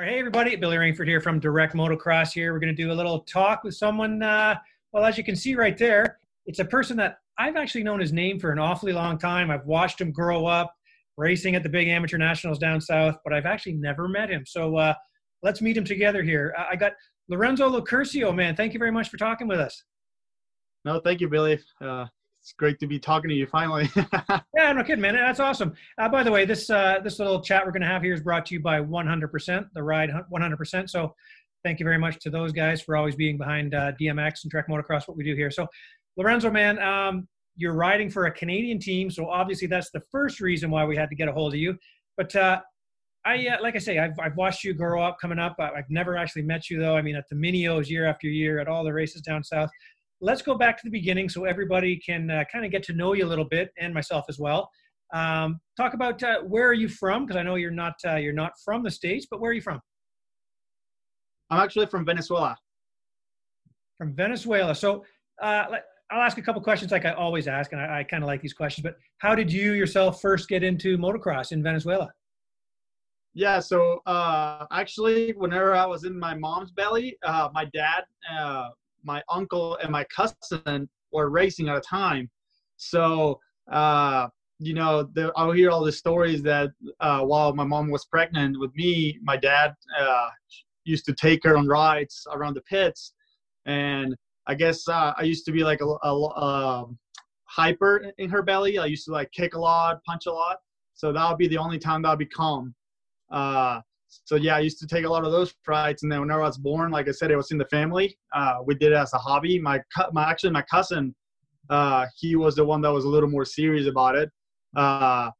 All right, hey everybody, Billy Rainford here from Direct Motocross here. We're going to do a little talk with someone, uh, well, as you can see right there, it's a person that I've actually known his name for an awfully long time. I've watched him grow up racing at the big amateur nationals down south, but I've actually never met him. So uh, let's meet him together here. I got Lorenzo Locurcio, man. Thank you very much for talking with us. No, thank you, Billy. Uh, it's great to be talking to you finally. yeah, I'm no kidding, man. That's awesome. Uh, by the way, this uh, this little chat we're going to have here is brought to you by 100%, the ride 100%. So thank you very much to those guys for always being behind uh, DMX and Direct Motocross, what we do here. So, Lorenzo, man, um, you're riding for a Canadian team, so obviously that's the first reason why we had to get a hold of you. But uh, I, uh, like I say, I've, I've watched you grow up coming up. I've never actually met you though. I mean, at the Minios year after year, at all the races down south let's go back to the beginning so everybody can uh, kind of get to know you a little bit and myself as well. Um, talk about uh, where are you from? Because I know you're not uh, you're not from the states, but where are you from? I'm actually from Venezuela. From Venezuela. So uh, I'll ask a couple questions like I always ask, and I, I kind of like these questions. But how did you yourself first get into motocross in Venezuela? Yeah, so uh, actually, whenever I was in my mom's belly, uh, my dad my uncle and my cousin were racing at a time. So, uh, you know, the, I'll hear all the stories that uh, while my mom was pregnant with me, my dad uh, used to take her on rides around the pits. And I guess uh, I used to be like a, a, a, um, hyper in her belly. I used to like kick a lot, punch a lot. So that would be the only time that I'd be calm. Uh, so yeah, I used to take a lot of those rides, and then whenever I was born, like I said, it was in the family. Uh, we did it as a hobby. My, my actually my cousin, uh, he was the one that was a little more serious about it. Uh,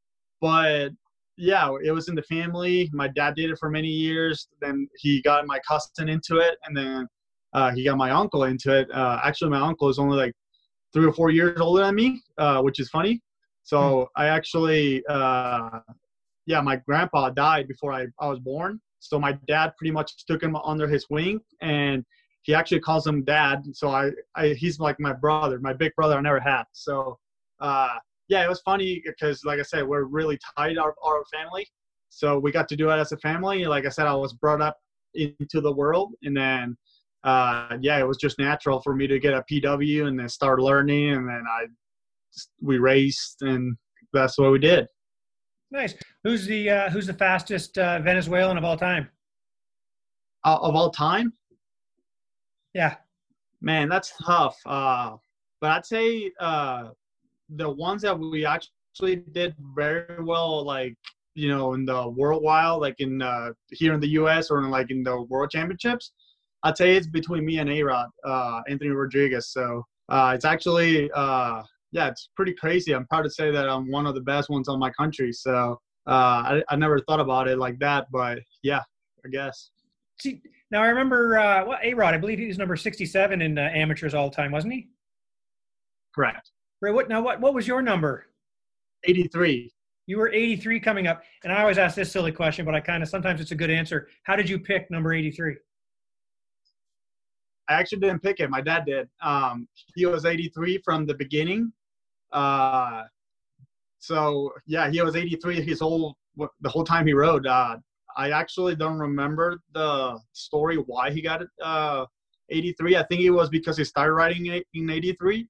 but yeah, it was in the family. My dad did it for many years. Then he got my cousin into it, and then uh, he got my uncle into it. Uh, actually, my uncle is only like three or four years older than me, uh, which is funny. So hmm. I actually yeah, my grandpa died before I, I was born. So my dad pretty much took him under his wing and he actually calls him dad. So I, I he's like my brother, my big brother I never had. So uh, yeah, it was funny because like I said, we're really tight our, our family. So we got to do it as a family. Like I said, I was brought up into the world and then uh, yeah, it was just natural for me to get a PW and then start learning and then I we raced and that's what we did. Nice. Who's the uh, who's the fastest uh, Venezuelan of all time? Uh, of all time? Yeah. Man, that's tough. Uh, but I'd say uh, the ones that we actually did very well, like you know, in the worldwide, like in uh, here in the U.S. or in, like in the World Championships, I'd say it's between me and A-Rod, uh, Anthony Rodriguez. So uh, it's actually uh, yeah, it's pretty crazy. I'm proud to say that I'm one of the best ones on my country. So uh, I, I never thought about it like that, but yeah, I guess. See, now I remember uh, what A Rod. I believe he was number 67 in uh, amateurs all the time, wasn't he? Correct. Right. What now? What what was your number? 83. You were 83 coming up, and I always ask this silly question, but I kind of sometimes it's a good answer. How did you pick number 83? I actually didn't pick it. My dad did. Um, he was 83 from the beginning. Uh, so yeah, he was 83 his whole the whole time he rode. Uh, I actually don't remember the story why he got uh, 83. I think it was because he started riding in 83.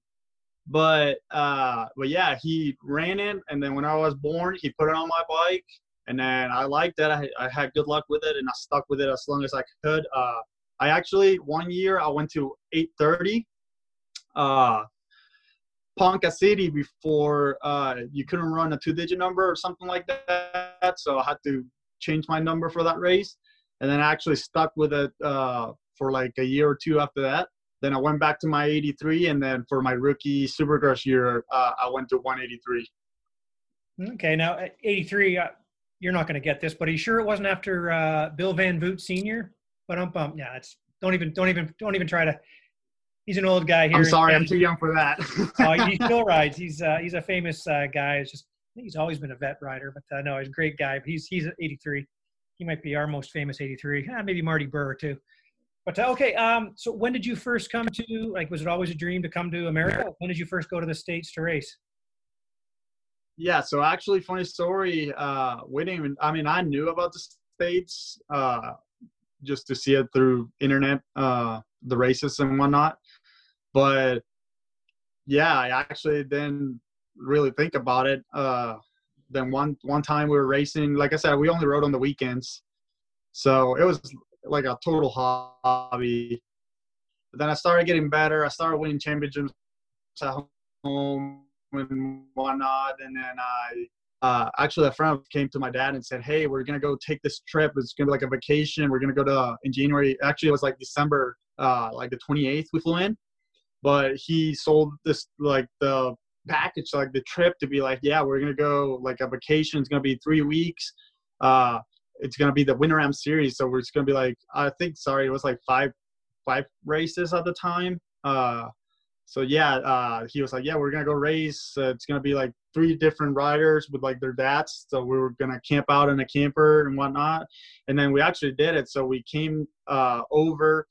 But uh, but yeah, he ran it, and then when I was born, he put it on my bike, and then I liked it. I, I had good luck with it, and I stuck with it as long as I could. Uh, I actually one year I went to 8:30. Uh, Ponca City before uh, you couldn't run a two-digit number or something like that. So I had to change my number for that race, and then I actually stuck with it uh, for like a year or two after that. Then I went back to my 83, and then for my rookie Supercross year, uh, I went to 183. Okay, now 83, uh, you're not going to get this, but are you sure it wasn't after uh, Bill Van Voot Senior? But um, yeah, it's don't even don't even don't even try to he's an old guy here. I'm sorry, I'm too young for that. oh, he still rides. He's uh, he's a famous uh, guy. It's just he's always been a vet rider, but uh, no, he's a great guy. But he's he's 83. He might be our most famous 83. Ah, maybe Marty Burr too. But uh, okay, um, so when did you first come to? Like, was it always a dream to come to America? When did you first go to the states to race? Yeah, so actually, funny story. Uh, we didn't even. I mean, I knew about the states uh, just to see it through internet, uh, the races and whatnot. But yeah, I actually didn't really think about it. Uh, then one one time we were racing. Like I said, we only rode on the weekends, so it was like a total hobby. But then I started getting better. I started winning championships at home and whatnot, and then I uh, actually a friend came to my dad and said, "Hey, we're gonna go take this trip. It's gonna be like a vacation. We're gonna go to in January. Actually, it was like December, uh, like the 28th. We flew in, but he sold this like the package, like the trip, to be like, yeah, we're gonna go like a vacation. It's gonna be three weeks. Uh, it's gonna be the Winter Am series, so we're just gonna be like, I think, sorry, it was like five five races at the time. Uh, so yeah, uh, he was like, yeah, we're gonna go race. Uh, it's gonna be like three different riders with like their dads. So we were gonna camp out in a camper and whatnot. And then we actually did it. So we came uh, over.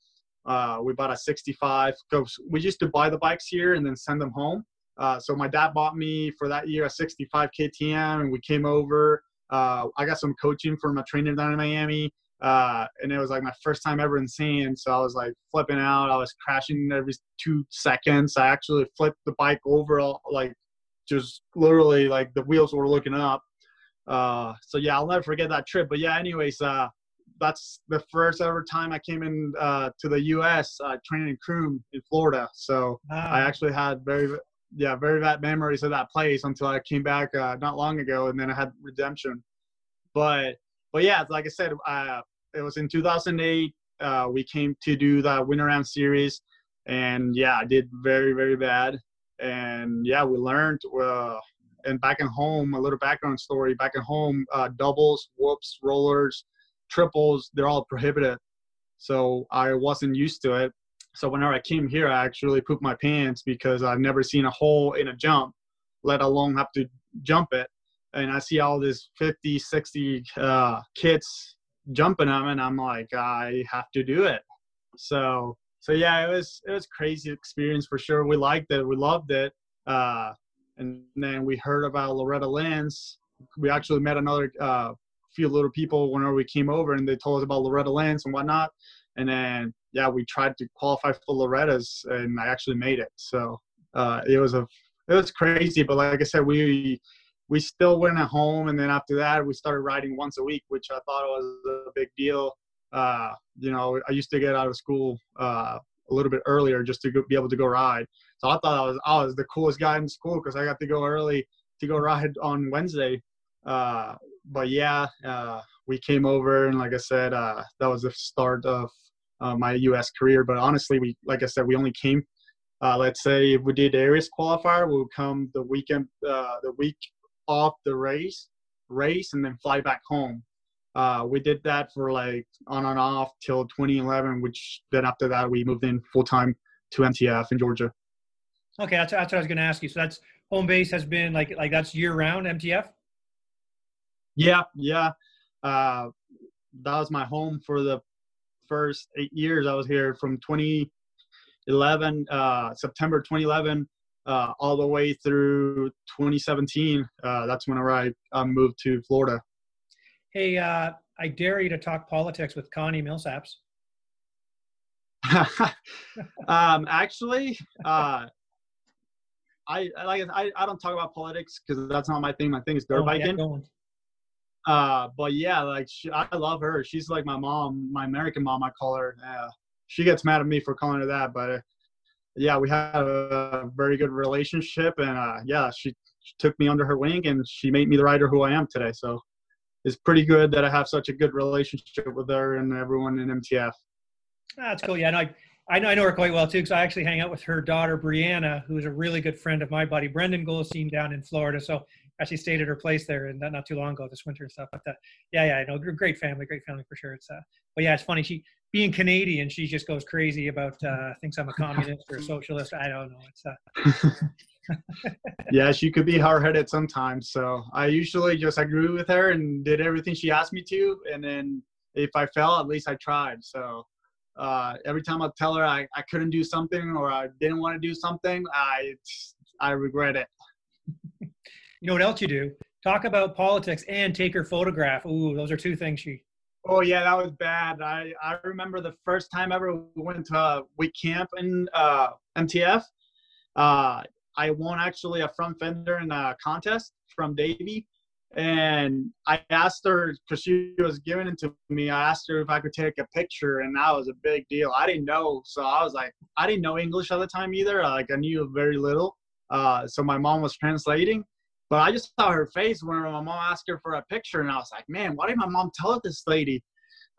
Uh, we bought a 65. Cause we used to buy the bikes here and then send them home. Uh, so my dad bought me for that year a 65 KTM, and we came over. Uh, I got some coaching from a trainer down in Miami. Uh, and it was like my first time ever in sand. So I was like flipping out. I was crashing every two seconds. I actually flipped the bike over, like just literally like the wheels were looking up. Uh, so yeah, I'll never forget that trip. But yeah, anyways, uh, that's the first ever time I came in uh, to the U.S. Uh, training in Croom in Florida. So wow. I actually had very, yeah, very bad memories of that place until I came back uh, not long ago, and then I had redemption. But but yeah, like I said, uh, it was in 2008. Uh, we came to do the Winter Am series, and yeah, I did very very bad. And yeah, we learned. Uh, and back at home, a little background story. Back at home, uh, doubles, whoops, rollers, triples, they're all prohibited. So I wasn't used to it. So whenever I came here, I actually pooped my pants because I've never seen a hole in a jump, let alone have to jump it. And I see all these 50, 60 uh, kids jumping them and i'm like i have to do it so so yeah it was it was crazy experience for sure we liked it we loved it uh and then we heard about loretta lynn's we actually met another uh few little people whenever we came over and they told us about loretta Lynn's and whatnot and then yeah we tried to qualify for loretta's and i actually made it so uh it was a it was crazy but like i said we we still went at home, and then after that, we started riding once a week, which I thought was a big deal. Uh, you know, I used to get out of school uh, a little bit earlier just to go, be able to go ride. So I thought I was I was the coolest guy in school because I got to go early to go ride on Wednesday. Uh, but yeah, uh, we came over, and like I said, uh, that was the start of uh, my U.S. career. But honestly, we like I said, we only came. let's say if we did area qualifier, we would come the weekend, the week off the race, race, and then fly back home. Uh, we did that for like on and off till 2011, which then after that we moved in full time to MTF in Georgia. Okay, that's, that's what I was going to ask you. So that's home base has been like like that's year round MTF. Yeah, yeah. Uh, that was my home for the first eight years. I was here from 2011, uh, September 2011 uh, all the way through 2017. Uh, that's whenever I, I moved to Florida. Hey, uh, I dare you to talk politics with Connie Millsaps. um, actually, uh, I like I, I don't talk about politics because that's not my thing. My thing is dirt oh, biking. Uh, but yeah, like she, I love her. She's like my mom, my American mom. I call her. Uh, she gets mad at me for calling her that, but yeah, we had a very good relationship, and uh, yeah, she, she, took me under her wing, and she made me the writer who I am today. So it's pretty good that I have such a good relationship with her and everyone in MTF. That's cool. Yeah, no, I, I know I know her quite well too, because I actually hang out with her daughter Brianna, who is a really good friend of my buddy Brendan Goldstein down in Florida. So actually stayed at her place there and not, not too long ago this winter and stuff. But uh, yeah, yeah, I know great family, great family for sure. It's uh, but yeah, it's funny. She being Canadian, she just goes crazy about uh, thinks I'm a communist or a socialist. I don't know. It's uh, yeah, she could be hard headed sometimes. So I usually just agree with her and did everything she asked me to, and then if I fell, at least I tried. So uh, every time I tell her I, I couldn't do something or I didn't want to do something, I I regret it. you know what else you do? Talk about politics and take her photograph. Ooh, those are two things she Oh yeah, that was bad. I I remember the first time ever we went to uh, week camp in uh, MTF. Uh, I won actually a front fender in a contest from Davey, and I asked her because she was giving it to me. I asked her if I could take a picture, and that was a big deal. I didn't know, so I was like, I didn't know English at the time either. Like I knew very little. Uh, so my mom was translating, but I just saw her face when my mom asked her for a picture, and I was like, man, why did my mom tell this lady?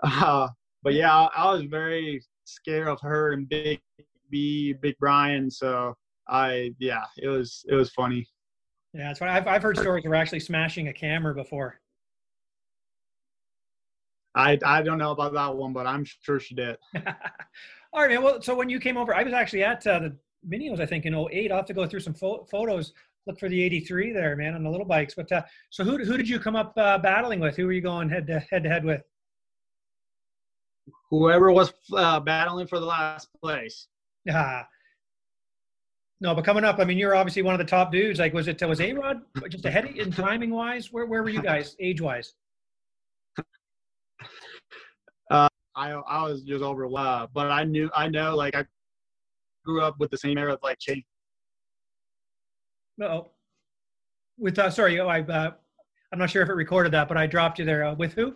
Uh, but yeah, I, I was very scared of her and Big B, Big Brian. So I, yeah, it was it was funny. Yeah, that's right. I've I've heard stories of actually smashing a camera before. I I don't know about that one, but I'm sure she did. All right, man. Well, so when you came over, I was actually at uh, the Minios, I think, in 08. I'll have to go through some photos look for the 83 there, man, on the little bikes. But uh, so who who did you come up uh, battling with? Who were you going head to head to head with? Whoever was uh, battling for the last place. Ah. No, but coming up, I mean, you're obviously one of the top dudes. Like, was it was A Rod just ahead in timing wise? Where where were you guys age wise? Uh, I I was just overwhelmed, but I knew I know like I grew up with the same era of like Chase oh, with uh, sorry, oh, I uh, I'm not sure if it recorded that, but I dropped you there. Uh, with who?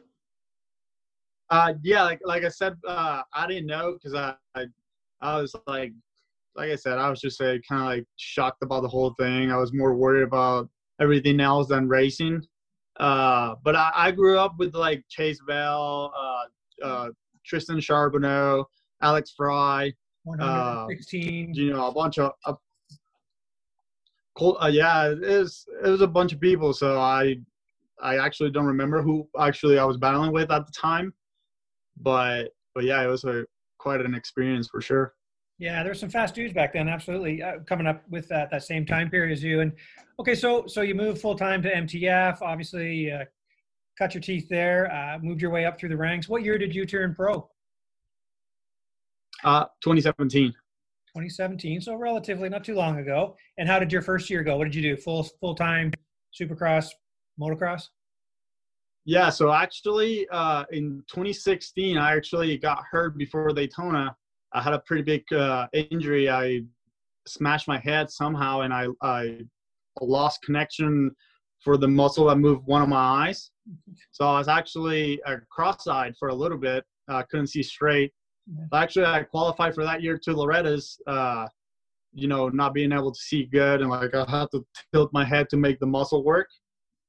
Uh, yeah, like like I said, uh, I didn't know because I, I I was like like I said, I was just like kind of like shocked about the whole thing. I was more worried about everything else than racing. Uh, but I, I grew up with like Chase Bell, uh, uh, Tristan Charbonneau, Alex Fry, 116. Uh, you know, a bunch of a uh, yeah, it was it was a bunch of people. So I I actually don't remember who actually I was battling with at the time, but but yeah, it was a quite an experience for sure. Yeah, there there's some fast dudes back then. Absolutely, uh, coming up with that that same time period as you. And okay, so so you moved full time to MTF. Obviously, uh, cut your teeth there. Uh, moved your way up through the ranks. What year did you turn pro? Uh, 2017. 2017, so relatively not too long ago. And how did your first year go? What did you do? Full full time Supercross, motocross? Yeah, so actually, uh, in 2016, I actually got hurt before Daytona. I had a pretty big uh, injury. I smashed my head somehow, and I, I lost connection for the muscle that moved one of my eyes. So I was actually uh, cross-eyed for a little bit. I couldn't see straight. Actually, I qualified for that year to Loretta's. Uh, you know, not being able to see good, and like I had to tilt my head to make the muscle work.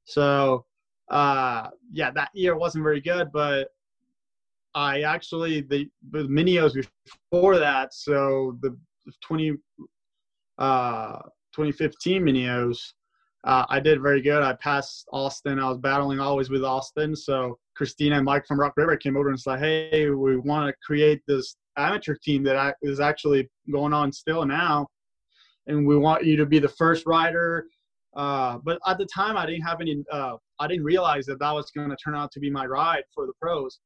So, uh, yeah, that year wasn't very good, but I actually the, the minios before that. So the 20 uh 2015 minios uh, I did very good. I passed Austin. I was battling always with Austin. So Christina and Mike from Rock River came over and said, "Hey, we want to create this amateur team that is actually going on still now, and we want you to be the first rider." Uh, but at the time, I didn't have any. Uh, I didn't realize that that was going to turn out to be my ride for the pros.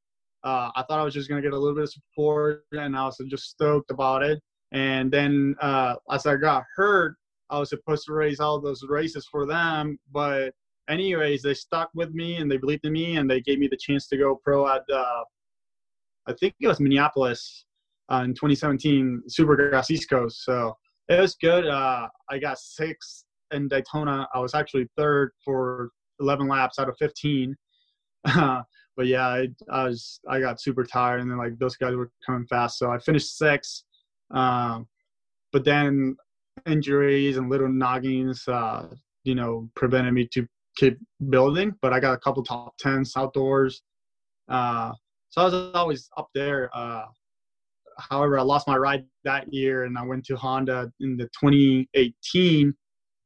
Uh, I thought I was just going to get a little bit of support, and I was just stoked about it. And then uh, as I got hurt, I was supposed to race all those races for them, but anyways, they stuck with me and they believed in me and they gave me the chance to go pro at uh, I think it was Minneapolis uh, in 2017 Supercross East Coast. So it was good. Uh, I got sixth in Daytona. I was actually third for 11 laps out of 15. but yeah, I, I, was I got super tired, and then like those guys were coming fast, so I finished sixth. Um, but then injuries and little noggins, uh, you know, prevented me to keep building. But I got a couple top tens outdoors. Uh, so I was always up there. Uh, however, I lost my ride that year, and I went to Honda in the 2018,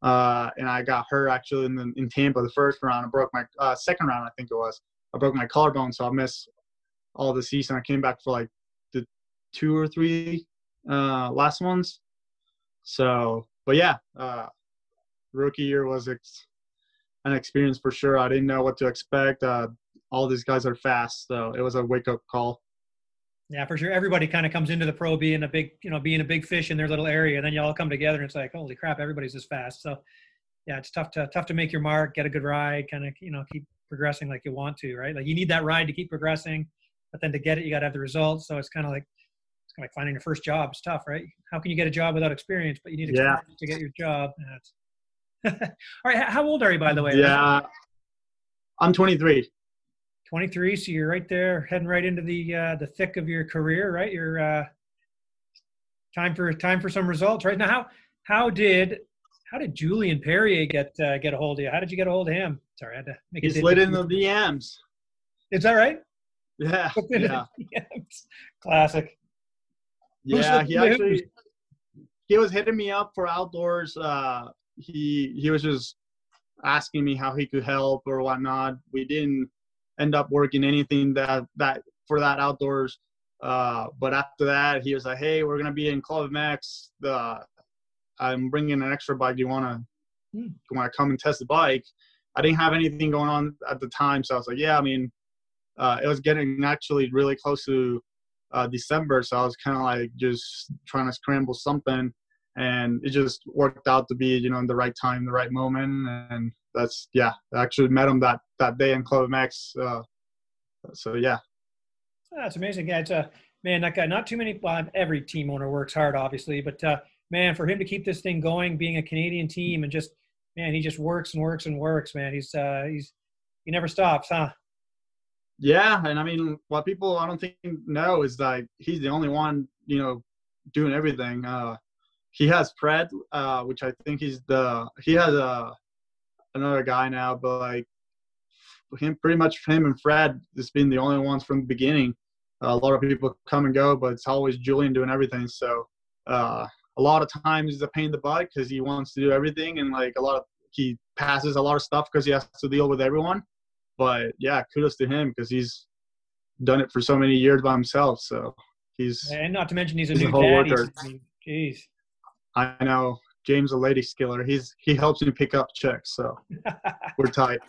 uh, and I got hurt actually in, the, in Tampa the first round. I broke my uh, second round, I think it was. I broke my collarbone, so I missed all the season. I came back for like the two or three uh, last ones, so, but yeah, uh, rookie year was ex- an experience for sure. I didn't know what to expect. Uh, all these guys are fast, so it was a wake up call. Yeah, for sure. Everybody kind of comes into the pro being a big, you know, being a big fish in their little area, and then you all come together, and it's like, holy crap, everybody's this fast. So, yeah, it's tough to tough to make your mark, get a good ride, kind of, you know, keep progressing like you want to, right? Like you need that ride to keep progressing, but then to get it, you got to have the results. So it's kind of like like finding your first job. is tough, right? How can you get a job without experience? But you need experience yeah. to get your job. All right, how old are you, by the way? Yeah, I'm 23. 23, so you're right there, heading right into the uh, the thick of your career, right? You're uh, time for time for some results, right? Now, how how did how did Julian Perrier get uh, get a hold of you? How did you get a hold of him? Sorry, I had to make it. He slid in the DMs. Is that right? Yeah. yeah. Classic. Yeah, he actually he was hitting me up for outdoors. Uh, he he was just asking me how he could help or whatnot. We didn't end up working anything that that for that outdoors. Uh, but after that, he was like, "Hey, we're gonna be in Club MX. The I'm bringing an extra bike. Do you wanna hmm. you wanna come and test the bike?" I didn't have anything going on at the time, so I was like, "Yeah." I mean, uh, it was getting actually really close to uh, December, so I was kind of like just trying to scramble something, and it just worked out to be you know in the right time, the right moment, and that's yeah. I actually met him that that day in Club MX. Uh, so yeah, that's amazing. Yeah, it's a man. That guy. Not too many. Well, every team owner works hard, obviously, but uh, man, for him to keep this thing going, being a Canadian team, and just man, he just works and works and works. Man, he's uh, he's he never stops, huh? Yeah, and I mean, what people I don't think know is like he's the only one, you know, doing everything. Uh, he has Fred, uh, which I think he's the he has a another guy now, but like him, pretty much him and Fred has been the only ones from the beginning. Uh, a lot of people come and go, but it's always Julian doing everything. So uh, a lot of times he's a pain in the butt because he wants to do everything, and like a lot of he passes a lot of stuff because he has to deal with everyone. But yeah, kudos to him because he's done it for so many years by himself. So he's and not to mention he's a he's new a dad. Jeez. I know James a lady skiller. He's he helps me pick up checks, so we're tight.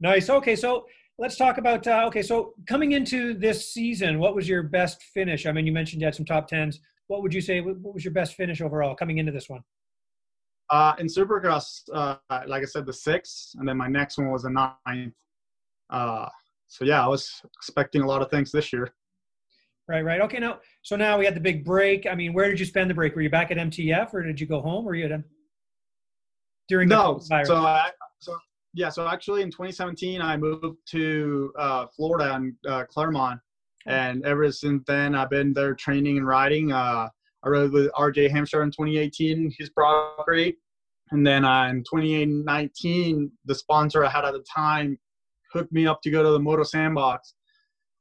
Nice. Okay, so let's talk about uh, okay. So coming into this season, what was your best finish? I mean, you mentioned you had some top tens. What would you say? What was your best finish overall coming into this one? Uh, in Supercross, uh, like I said, the sixth, and then my next one was the ninth. Uh, so yeah, I was expecting a lot of things this year. Right, right. Okay, now so now we had the big break. I mean, where did you spend the break? Were you back at MTF or did you go home? Were you at during no? so I, so yeah, so actually in 2017 I moved to uh, Florida and uh, Clermont, and ever since then I've been there training and riding. Uh, I rode with RJ Hampshire in 2018, his property, and then uh, in 2019 the sponsor I had at the time hooked me up to go to the Moto Sandbox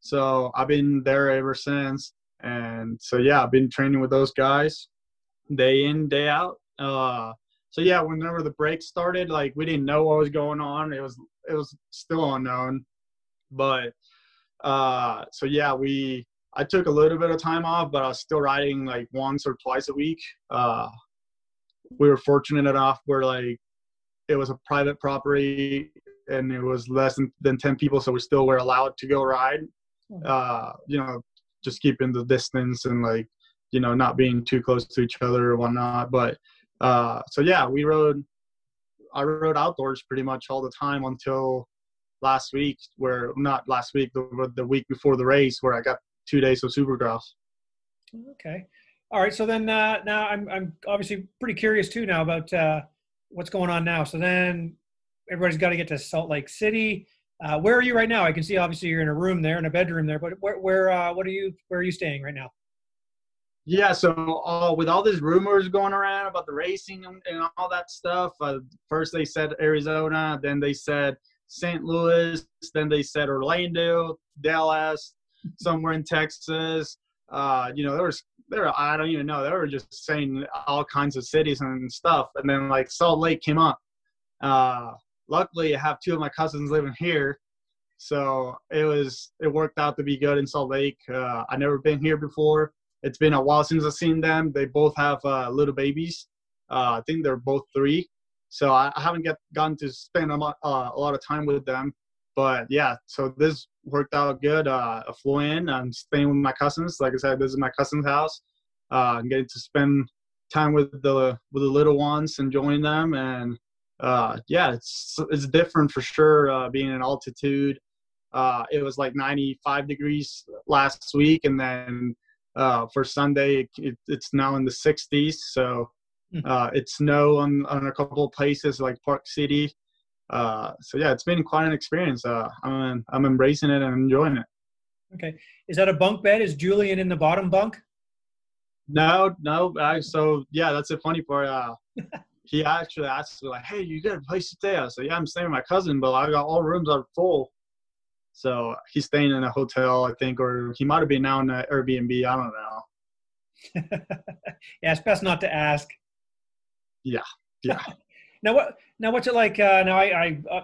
so I've been there ever since. And so yeah, I've been training with those guys day in, day out. Uh, so yeah, whenever the break started, like we didn't know what was going on. It was it was still unknown. But uh, so yeah, we I took a little bit of time off, but I was still riding like once or twice a week. Uh, we were fortunate enough where like it was a private property and it was less than, than 10 people so we still were allowed to go ride uh, you know, just keeping the distance and like, you know, not being too close to each other or whatnot. But uh, so yeah, we rode. I rode outdoors pretty much all the time until last week, where not last week, the, the week before the race, where I got two days of Supercross. Okay, all right. So then uh, now I'm I'm obviously pretty curious too now about uh, what's going on now. So then everybody's got to get to Salt Lake City. Uh, where are you right now? I can see obviously you're in a room there, in a bedroom there, but where, where, uh, what are you, where are you staying right now? Yeah, so uh, with all these rumors going around about the racing and, and all that stuff, uh, first they said Arizona, then they said St. Louis, then they said Orlando, Dallas, somewhere in Texas. Uh, you know, there was there I don't even know. They were just saying all kinds of cities and stuff, and then like Salt Lake came up. Uh, luckily I have two of my cousins living here, so it was it worked out to be good in Salt Lake. Uh, I never been here before. It's been a while since I've seen them. They both have uh, little babies. Uh, I think they're both three, so I, I haven't get gotten to spend a lot, uh, a lot of time with them. But yeah, so this worked out good. Uh, I flew in. I'm staying with my cousins. Like I said, this is my cousin's house. Uh, I'm getting to spend time with the with the little ones, enjoying them, and uh, yeah, it's it's different for sure. Uh, being in altitude, uh, it was like 95 degrees last week, and then uh, for Sunday it, it's now in the 60s. So hmm. uh, it's snow on on a couple of places like Park City. Uh, so yeah, it's been quite an experience. Uh, I'm I'm embracing it and enjoying it. Okay, is that a bunk bed? Is Julian in the bottom bunk? No, no. I, so yeah, that's the funny part. Uh, he actually asked me like, "Hey, you got a place to stay?" I said, "Yeah, I'm staying with my cousin, but I got all rooms are full." So he's staying in a hotel, I think, or he might have been now in an Airbnb. I don't know. yeah, it's best not to ask. Yeah, yeah. now what? Now what's it like? Uh, now I, I, uh,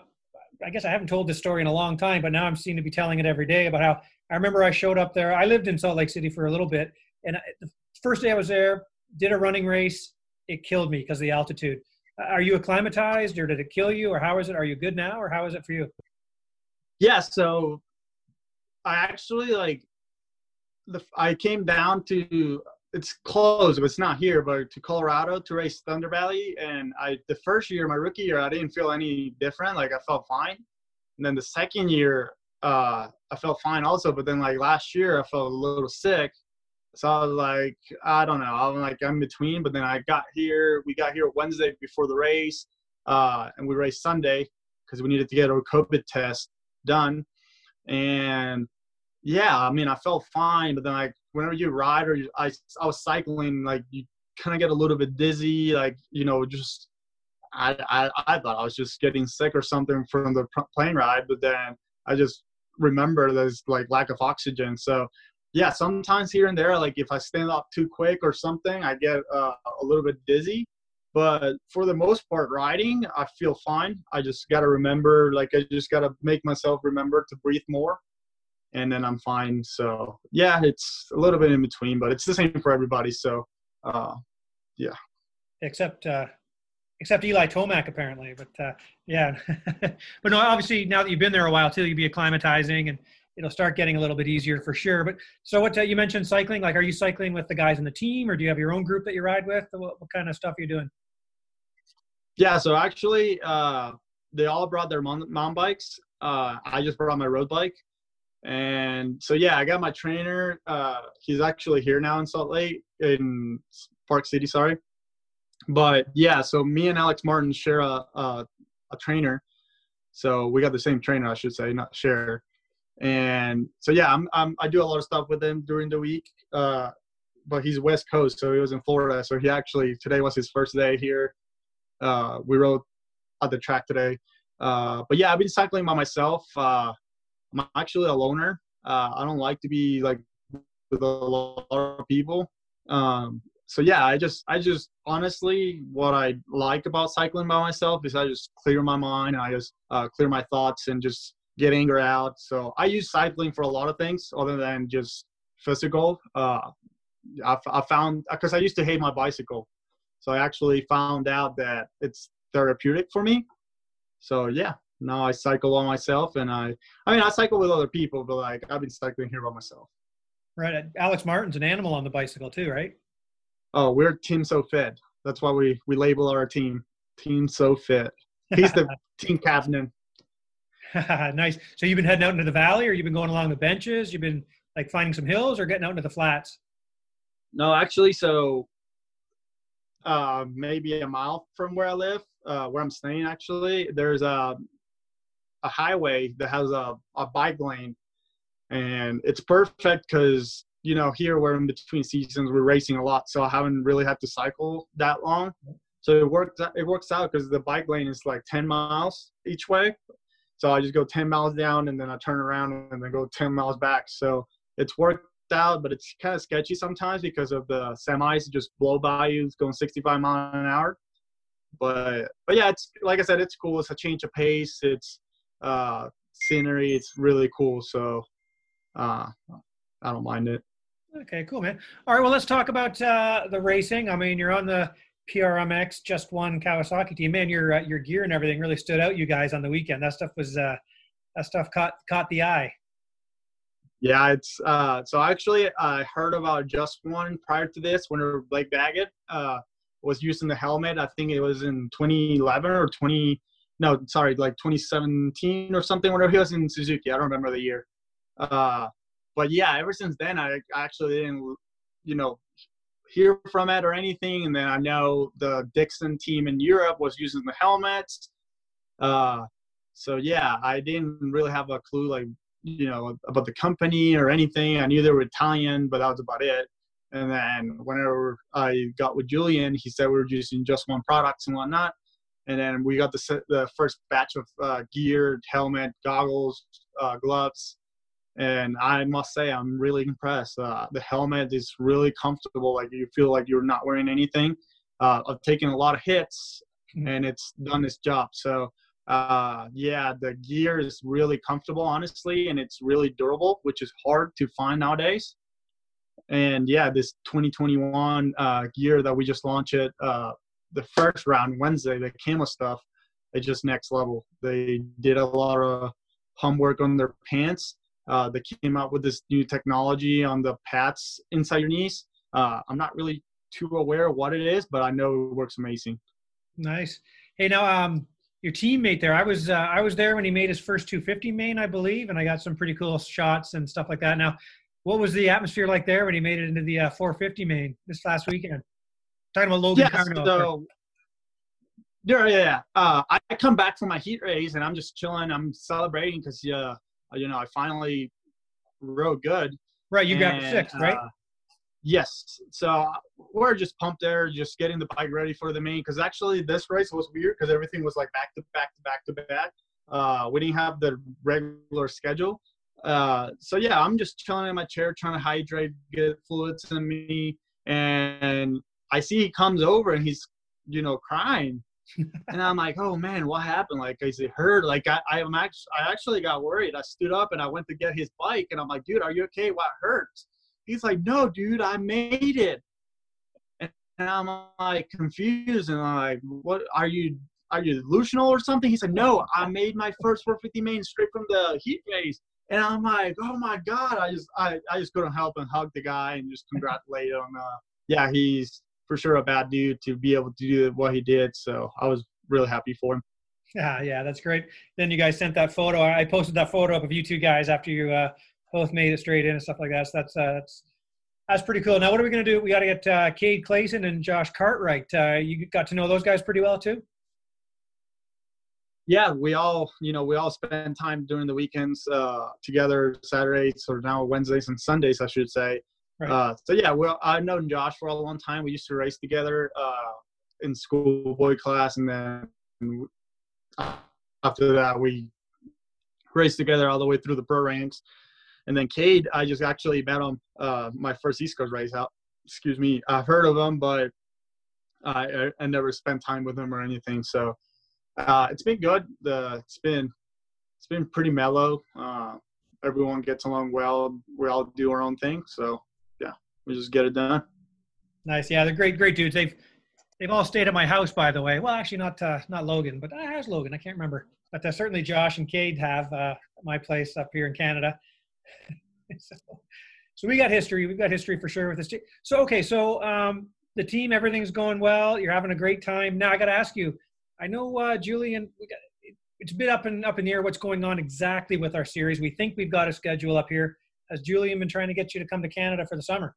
I guess I haven't told this story in a long time, but now I'm seem to be telling it every day about how I remember I showed up there. I lived in Salt Lake City for a little bit, and I, the first day I was there, did a running race. It killed me because of the altitude. Are you acclimatized, or did it kill you, or how is it? Are you good now, or how is it for you? Yeah, so I actually like the I came down to it's close, but it's not here, but to Colorado to race Thunder Valley. And I the first year, my rookie year, I didn't feel any different. Like I felt fine. And then the second year, uh, I felt fine also. But then like last year, I felt a little sick. So I was like, I don't know. I'm like I'm between. But then I got here. We got here Wednesday before the race, uh, and we raced Sunday because we needed to get our COVID test done. And yeah, I mean, I felt fine, but then like whenever you ride or you, I, I was cycling, like you kind of get a little bit dizzy, like you know, just I, I I thought I was just getting sick or something from the plane ride, but then I just remember there's like lack of oxygen. So yeah, sometimes here and there, like if I stand up too quick or something, I get uh, a little bit dizzy. But for the most part, riding, I feel fine. I just got to remember, like, I just got to make myself remember to breathe more. And then I'm fine. So, yeah, it's a little bit in between, but it's the same for everybody. So, uh, yeah. Except, uh, except Eli Tomac apparently. But uh, yeah, but no, obviously now that you've been there a while too, you'll be acclimatizing and it'll start getting a little bit easier for sure. But so what uh, you mentioned cycling, like are you cycling with the guys in the team or do you have your own group that you ride with? What, what kind of stuff are you doing? Yeah, so actually, uh, they all brought their mountain bikes. Uh, I just brought my road bike, and so yeah, I got my trainer. Uh, he's actually here now in Salt Lake, in Park City. Sorry, but yeah, so me and Alex Martin share a, a, a trainer. So we got the same trainer, I should say, not share. And so yeah, I'm, I'm I do a lot of stuff with him during the week. Uh, but he's West Coast, so he was in Florida. So he actually today was his first day here uh, we rode at the track today. Uh, but yeah, I've been cycling by myself. Uh, I'm actually a loner. Uh, I don't like to be like with a lot of people. Um, so yeah, I just, I just honestly, what I like about cycling by myself is I just clear my mind. I just uh, clear my thoughts and just get anger out. So I use cycling for a lot of things other than just physical. Uh, I, I found because I used to hate my bicycle so I actually found out that it's therapeutic for me. So yeah, now I cycle on myself, and I I mean I cycle with other people, but like I've been cycling here by myself. Right, Alex Martin's an animal on the bicycle too, right? Oh, we're Team So Fit. That's why we we label our team Team So Fit. He's the team captain. nice. So you've been heading out into the valley, or you've been going along the benches? You've been like finding some hills, or getting out into the flats? No, actually, so uh, maybe a mile from where I live, uh, where I'm staying actually, there's a a highway that has a, a bike lane, and it's perfect because you know here we're in between seasons, we're racing a lot, so I haven't really had to cycle that long. So it works it works out because the bike lane is like 10 miles each way. So I just go 10 miles down and then I turn around and then go 10 miles back. So it's worked out, but it's kind of sketchy sometimes because of the semis just blow by you, going 65 miles an hour. But but yeah, it's like I said, it's cool. It's a change of pace. It's uh, scenery. It's really cool. So uh, I don't mind it. Okay, cool, man. All right, well, let's talk about uh, the racing. I mean, you're on the PRMX Just One Kawasaki team. Man, your uh, your gear and everything really stood out. You guys on the weekend. That stuff was uh, that stuff caught caught the eye. Yeah, it's uh, so actually I heard about just one prior to this when Blake Baggett. Uh, was using the helmet. I think it was in 2011 or 20, no, sorry, like 2017 or something. Whenever he was in Suzuki, I don't remember the year. Uh, but yeah, ever since then, I actually didn't, you know, hear from it or anything. And then I know the Dixon team in Europe was using the helmets. Uh, so yeah, I didn't really have a clue like you know about the company or anything. I knew they were Italian, but that was about it. And then whenever I got with Julian, he said we were using just one products and whatnot. And then we got the the first batch of uh, gear, helmet, goggles, uh, gloves, and I must say I'm really impressed. Uh, the helmet is really comfortable; like you feel like you're not wearing anything. Uh, I've taken a lot of hits, and it's done its job. So uh, yeah, the gear is really comfortable, honestly, and it's really durable, which is hard to find nowadays. And yeah, this 2021 uh, gear that we just launched it, the first round Wednesday, the camo stuff, it's just next level. They did a lot of homework on their pants. Uh, they came out with this new technology on the pads inside your knees. Uh, I'm not really too aware of what it is, but I know it works amazing. Nice. Hey, now um, your teammate there. I was uh, I was there when he made his first 250 main, I believe, and I got some pretty cool shots and stuff like that. Now, what was the atmosphere like there when he made it into the uh, 450 main this last weekend? Talking about Logan yeah, So, yeah, yeah. Uh, I come back from my heat race and I'm just chilling. I'm celebrating because uh, you know I finally rode good. Right, you got six, right? Uh, Yes. So we're just pumped there, just getting the bike ready for the main. Because actually, this race was weird because everything was like back to back to back to back. Uh, we didn't have the regular schedule. Uh, so yeah, I'm just chilling in my chair, trying to hydrate, get fluids in me, and I see he comes over and he's, you know, crying. and I'm like, oh man, what happened? Like, is he hurt? Like, I, I'm actually, I actually got worried. I stood up and I went to get his bike, and I'm like, dude, are you okay? What hurts? He's like, no, dude, I made it. And I'm like confused and I'm like, what are you? Are you delusional or something? He said, no, I made my first 450 main straight from the heat race. And I'm like, oh my god! I just I, I just couldn't help and hug the guy and just congratulate him. Uh, yeah, he's for sure a bad dude to be able to do what he did. So I was really happy for him. Yeah, yeah, that's great. Then you guys sent that photo. I posted that photo up of you two guys after you uh, both made it straight in and stuff like that. So that's uh, that's that's pretty cool. Now, what are we going to do? We got to get uh, Cade Clason and Josh Cartwright. Uh, you got to know those guys pretty well too. Yeah, we all you know we all spend time during the weekends uh, together, Saturdays or now Wednesdays and Sundays, I should say. Right. Uh, so yeah, well, I've known Josh for a long time. We used to race together uh, in schoolboy class, and then after that, we raced together all the way through the pro ranks. And then Cade, I just actually met him uh, my first East Coast race out. Excuse me, I've heard of him, but I, I never spent time with him or anything. So uh, it's been good. The it's been it's been pretty mellow. Uh, everyone gets along well. We all do our own thing. So we just get it done. Nice. Yeah, they're great, great dudes. They've they've all stayed at my house, by the way. Well, actually, not uh, not Logan, but uh, has Logan. I can't remember. But uh, certainly Josh and Cade have uh, my place up here in Canada. so, so we got history. We've got history for sure with this team. So okay, so um, the team, everything's going well. You're having a great time. Now I got to ask you. I know uh, Julian. We got, it's a bit up and up in the air what's going on exactly with our series. We think we've got a schedule up here. Has Julian been trying to get you to come to Canada for the summer?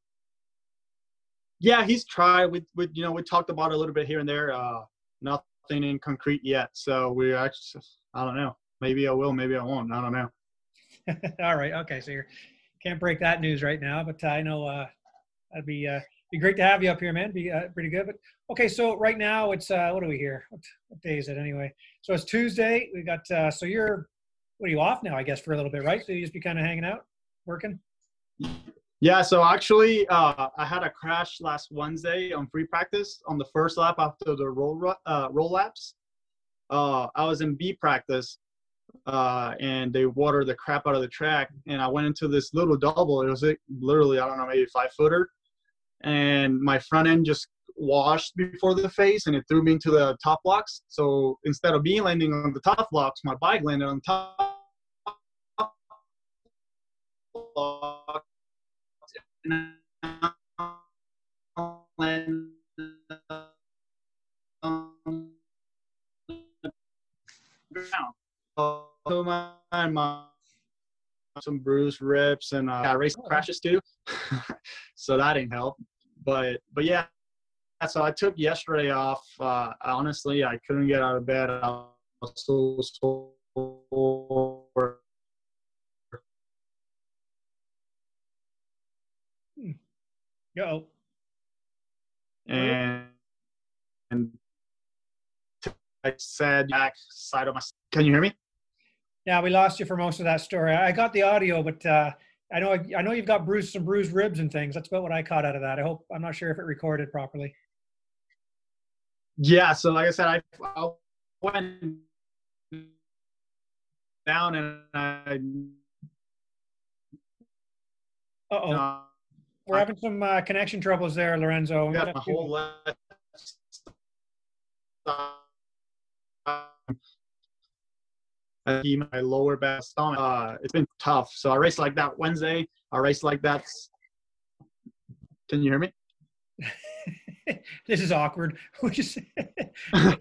Yeah, he's tried. We, we you know, we talked about it a little bit here and there. Uh, nothing in concrete yet. So we actually, I don't know. Maybe I will. Maybe I won't. I don't know. All right. Okay. So you can't break that news right now, but I know uh, that'd be uh, be great to have you up here, man. Be uh, pretty good. But okay, so right now it's uh, what are we here? What, what day is it anyway? So it's Tuesday. We got uh, so you're what are you off now? I guess for a little bit, right? So you just be kind of hanging out, working. Yeah. So actually, uh, I had a crash last Wednesday on free practice on the first lap after the roll uh, roll laps. Uh, I was in B practice uh, and they watered the crap out of the track. And I went into this little double. It was literally, I don't know, maybe five footer. And my front end just washed before the face and it threw me into the top blocks. So instead of me landing on the top blocks, my bike landed on top so my, some bruised ribs and uh, I race crashes too, so that didn't help. But but yeah, so I took yesterday off. Uh, honestly, I couldn't get out of bed. I was so sore. Yo. and and I said back side of my. Can you hear me? Yeah, we lost you for most of that story. I got the audio, but uh, I know I know you've got bruised some bruised ribs and things. That's about what I caught out of that. I hope I'm not sure if it recorded properly. Yeah. So like I said, I, I went down and I. Uh oh, Uh, we're having some uh, connection troubles there, Lorenzo. I'm got my to- whole left my lower back stomach. Uh, it's been tough. So I raced like that Wednesday. I raced like that. Can you hear me? this is awkward. We just yeah,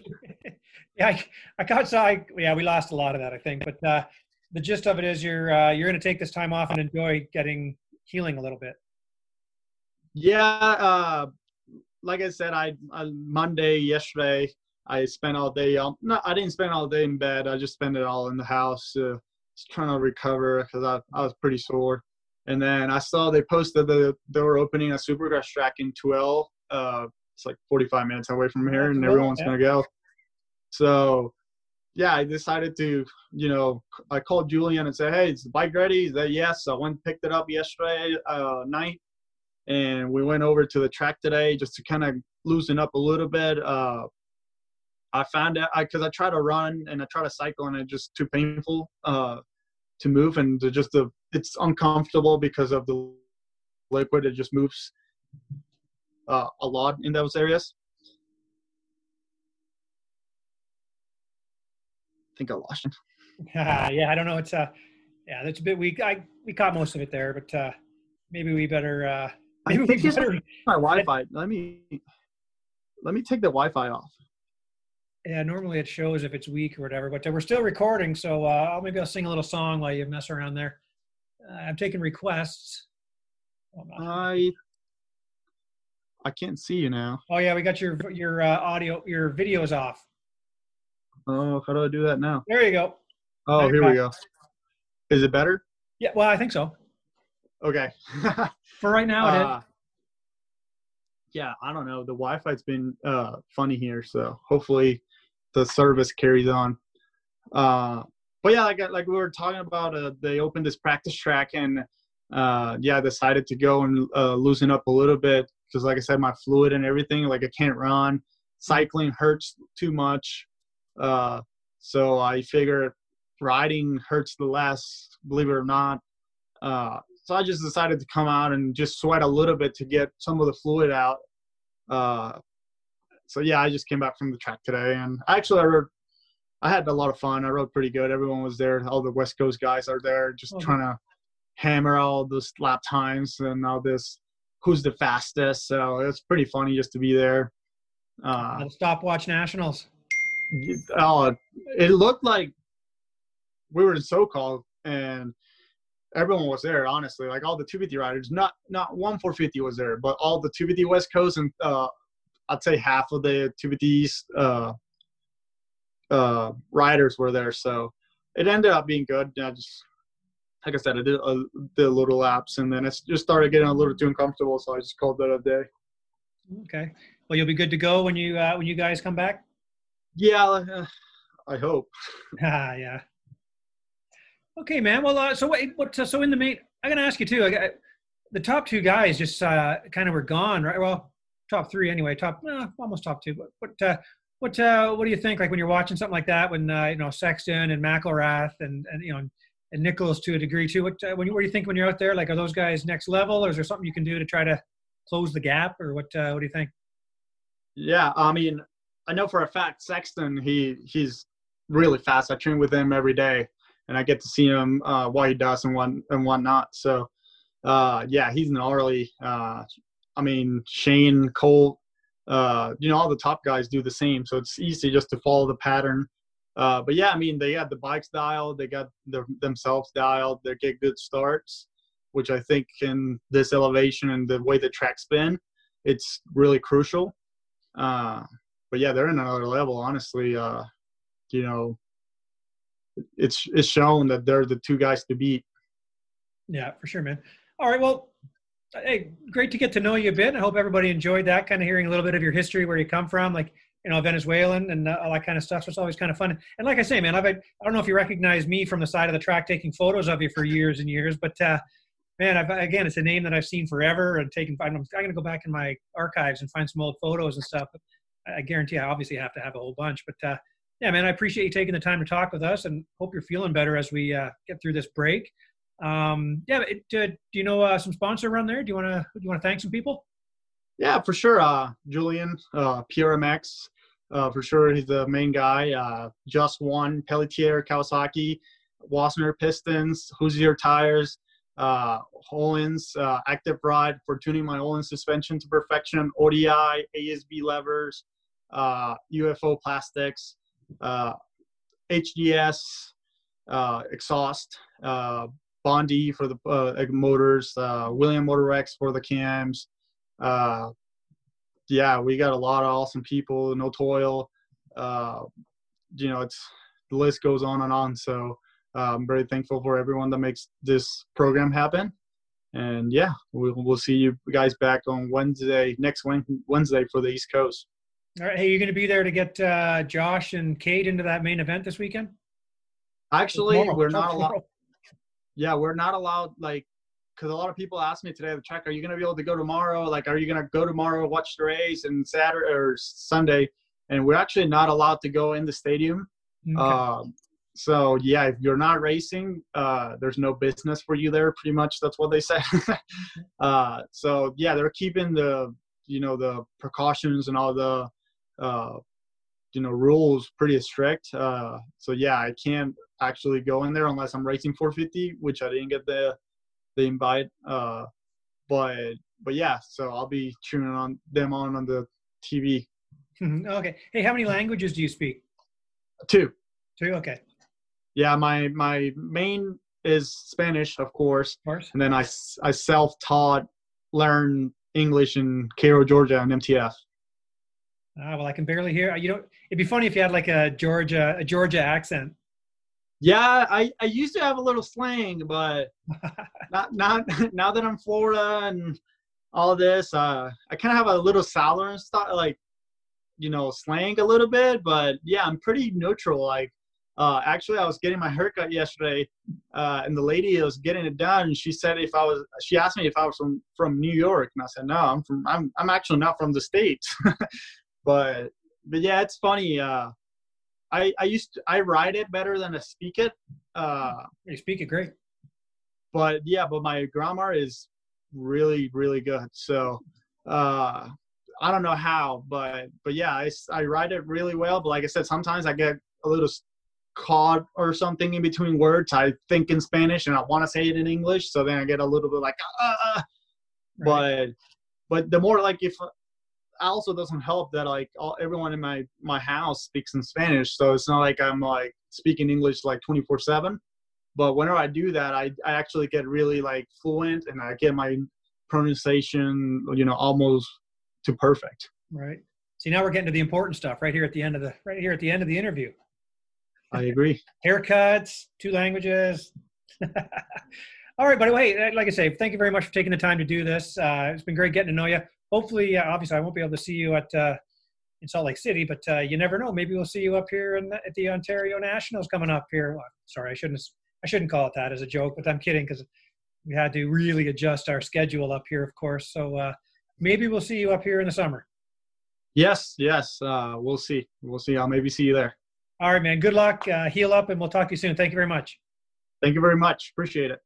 I, I caught so I, yeah, we lost a lot of that, I think. But uh, the gist of it is you're uh, you're going to take this time off and enjoy getting healing a little bit. Yeah, uh, like I said, I, I Monday yesterday I spent all day. Um, no, I didn't spend all day in bed. I just spent it all in the house, uh, trying to recover because I I was pretty sore. And then I saw they posted that they were opening a supercross track in Twell. Uh, it's like 45 minutes away from here, and everyone's yeah. gonna go. So, yeah, I decided to, you know, I called Julian and said, "Hey, is the bike ready?" He said, "Yes." So I went and picked it up yesterday uh, night and we went over to the track today just to kind of loosen up a little bit. Uh, I found out because I, try to run and I try to cycle and it's just too painful uh, to move and to just the it's uncomfortable because of the liquid. It just moves uh, a lot in those areas. I think I lost him. yeah, I don't know. It's uh, yeah, that's a bit weak. I we caught most of it there, but uh, maybe we better uh, I we think it's better. my Wi-Fi. Let me let me take the Wi-Fi off. Yeah, normally it shows if it's weak or whatever, but we're still recording, so uh, I'll maybe I'll sing a little song while you mess around there. Uh, I'm taking requests. I I can't see you now. Oh yeah, we got your your uh, audio, your videos off. Oh, how do I do that now? There you go. Oh, There here we go. Is it better? Yeah, well, I think so. Okay. For right now, it. Uh, yeah, I don't know. The Wi-Fi's been uh, funny here, so hopefully the service carries on. Uh, but yeah, like like we were talking about, uh, they opened this practice track, and uh, yeah, I decided to go and uh, loosen up a little bit because, like I said, my fluid and everything, like I can't run. Cycling hurts too much, uh, so I figured riding hurts the less, believe it or not. Uh, so I just decided to come out and just sweat a little bit to get some of the fluid out. Uh, so yeah, I just came back from the track today, and actually I rode. I had a lot of fun. I rode pretty good. Everyone was there. All the West Coast guys are there, just Oh. trying to hammer all those lap times and all this. Who's the fastest? So it's pretty funny just to be there. Uh, stopwatch nationals. oh, it looked like we were in SoCal and everyone was there. Honestly, like all the 250 riders, not not one 450 was there, but all the 250 West Coast and uh, I'd say half of the 250 uh, uh, riders were there. So it ended up being good. I just like I said, I did a, did a little laps and then it just started getting a little too uncomfortable, so I just called that a day. Okay. Well, you'll be good to go when you uh, when you guys come back. Yeah, uh, I hope. Ah, yeah. Okay, man. Well, uh, so what? What? So in the main, I'm gonna ask you too. I got, the top two guys just uh, kind of were gone, right? Well, top three anyway. Top, uh, almost top two. But what? Uh, what? Uh, what do you think? Like when you're watching something like that, when uh, you know Sexton and McElrath and and you know and Nichols to a degree too. What? When you, what do you think when you're out there? Like, are those guys next level, or is there something you can do to try to close the gap, or what? What do you think? Yeah, I mean, I know for a fact Sexton, he he's really fast. I train with him every day, and I get to see him uh, what he does and what and whatnot. So, uh, yeah, he's gnarly. Uh, I mean, Shane Cole, uh, you know, all the top guys do the same. So it's easy just to follow the pattern. Uh, but yeah, I mean, they got the bikes dialed, they got themselves dialed, they get good starts, which I think in this elevation and the way the track's been, it's really crucial. Uh, but yeah, they're in another level, honestly. Uh, you know, it's it's shown that they're the two guys to beat. Yeah, for sure, man. All right, well, hey, great to get to know you a bit. I hope everybody enjoyed that, kind of hearing a little bit of your history, where you come from, like you know, Venezuelan and uh, all that kind of stuff. So it's always kind of fun. And like I say, man, I've I don't know if you recognize me from the side of the track taking photos of you for years and years, but uh, man, I've, again, it's a name that I've seen forever and taken. I'm, I'm going to go back in my archives and find some old photos and stuff. I guarantee I obviously have to have a whole bunch, but uh, yeah, man, I appreciate you taking the time to talk with us and hope you're feeling better as we uh, get through this break. Um, yeah, it, uh, do you know uh, some sponsor around there? Do you want to do you want to thank some people? Yeah, for sure. Uh, Julian, uh, PRMX, uh, for sure. He's the main guy. Uh, just one Pelletier, Kawasaki, Wossner Pistons, Hoosier Tires, uh, Öhlins, uh, Active Ride for tuning my Öhlins suspension to perfection, ODI, ASV levers, UFO plastics, uh, HDS, uh, exhaust, uh, Bondi for the uh, motors, uh, William Motor X for the cams. Uh, yeah, we got a lot of awesome people. No toil. Uh, you know, it's the list goes on and on. So I'm very thankful for everyone that makes this program happen. And yeah, we'll, we'll see you guys back on Wednesday, next Wednesday for the East Coast. All right. Hey, you're going to be there to get uh, Josh and Kate into that main event this weekend? Actually, tomorrow. we're not allowed. Yeah, we're not allowed. Like, because a lot of people ask me today, the check, are you going to be able to go tomorrow? Like, are you going to go tomorrow, watch the race, and Saturday or Sunday? And we're actually not allowed to go in the stadium. Okay. Um, so yeah, if you're not racing, uh, there's no business for you there. Pretty much, that's what they said. uh, so yeah, they're keeping the you know the precautions and all the uh, you know rules pretty strict. Uh, so yeah, I can't actually go in there unless I'm racing 450, which I didn't get the the invite. Uh, but but yeah, so I'll be tuning on them on on the TV. okay. Hey, how many languages do you speak? Two. Two. Okay. Yeah, my my main is Spanish, of course. Of course. And then I I self taught learn English in Cairo, Georgia, and MTF. Ah, well, I can barely hear. You know, it'd be funny if you had like a Georgia a Georgia accent. Yeah, I, I used to have a little slang, but not not now that I'm Florida and all this, uh, I kind of have a little Southern style, like you know, slang a little bit. But yeah, I'm pretty neutral. Like, uh, actually, I was getting my haircut yesterday, uh, and the lady was getting it done. And she said if I was, she asked me if I was from from New York, and I said no, I'm from, I'm I'm actually not from the states. but but yeah, it's funny. Uh, I I used to, I write it better than I speak it. Uh, you speak it great. But yeah, but my grammar is really really good. So uh, I don't know how, but but yeah, I I write it really well. But like I said, sometimes I get a little caught or something in between words. I think in Spanish and I want to say it in English, so then I get a little bit like uh, uh. uh. Right. but but the more like if also doesn't help that like all, everyone in my my house speaks in Spanish, so it's not like I'm like speaking English like 24 seven. But whenever I do that, I I actually get really like fluent and I get my pronunciation, you know, almost to perfect. Right. See, now we're getting to the important stuff right here at the end of the right here at the end of the interview. I agree. Haircuts, two languages. All right, buddy. Well, hey, like I say, thank you very much for taking the time to do this. Uh, it's been great getting to know you hopefully, uh, obviously, I won't be able to see you at uh, in Salt Lake City, but uh, you never know. Maybe we'll see you up here the, at the Ontario Nationals coming up here. Well, sorry, I shouldn't I shouldn't call it that as a joke, but I'm kidding because we had to really adjust our schedule up here, of course. So uh, maybe we'll see you up here in the summer. Yes, yes, uh, we'll see. We'll see. I'll maybe see you there. All right, man. Good luck. Uh, heal up, and we'll talk to you soon. Thank you very much. Thank you very much. Appreciate it.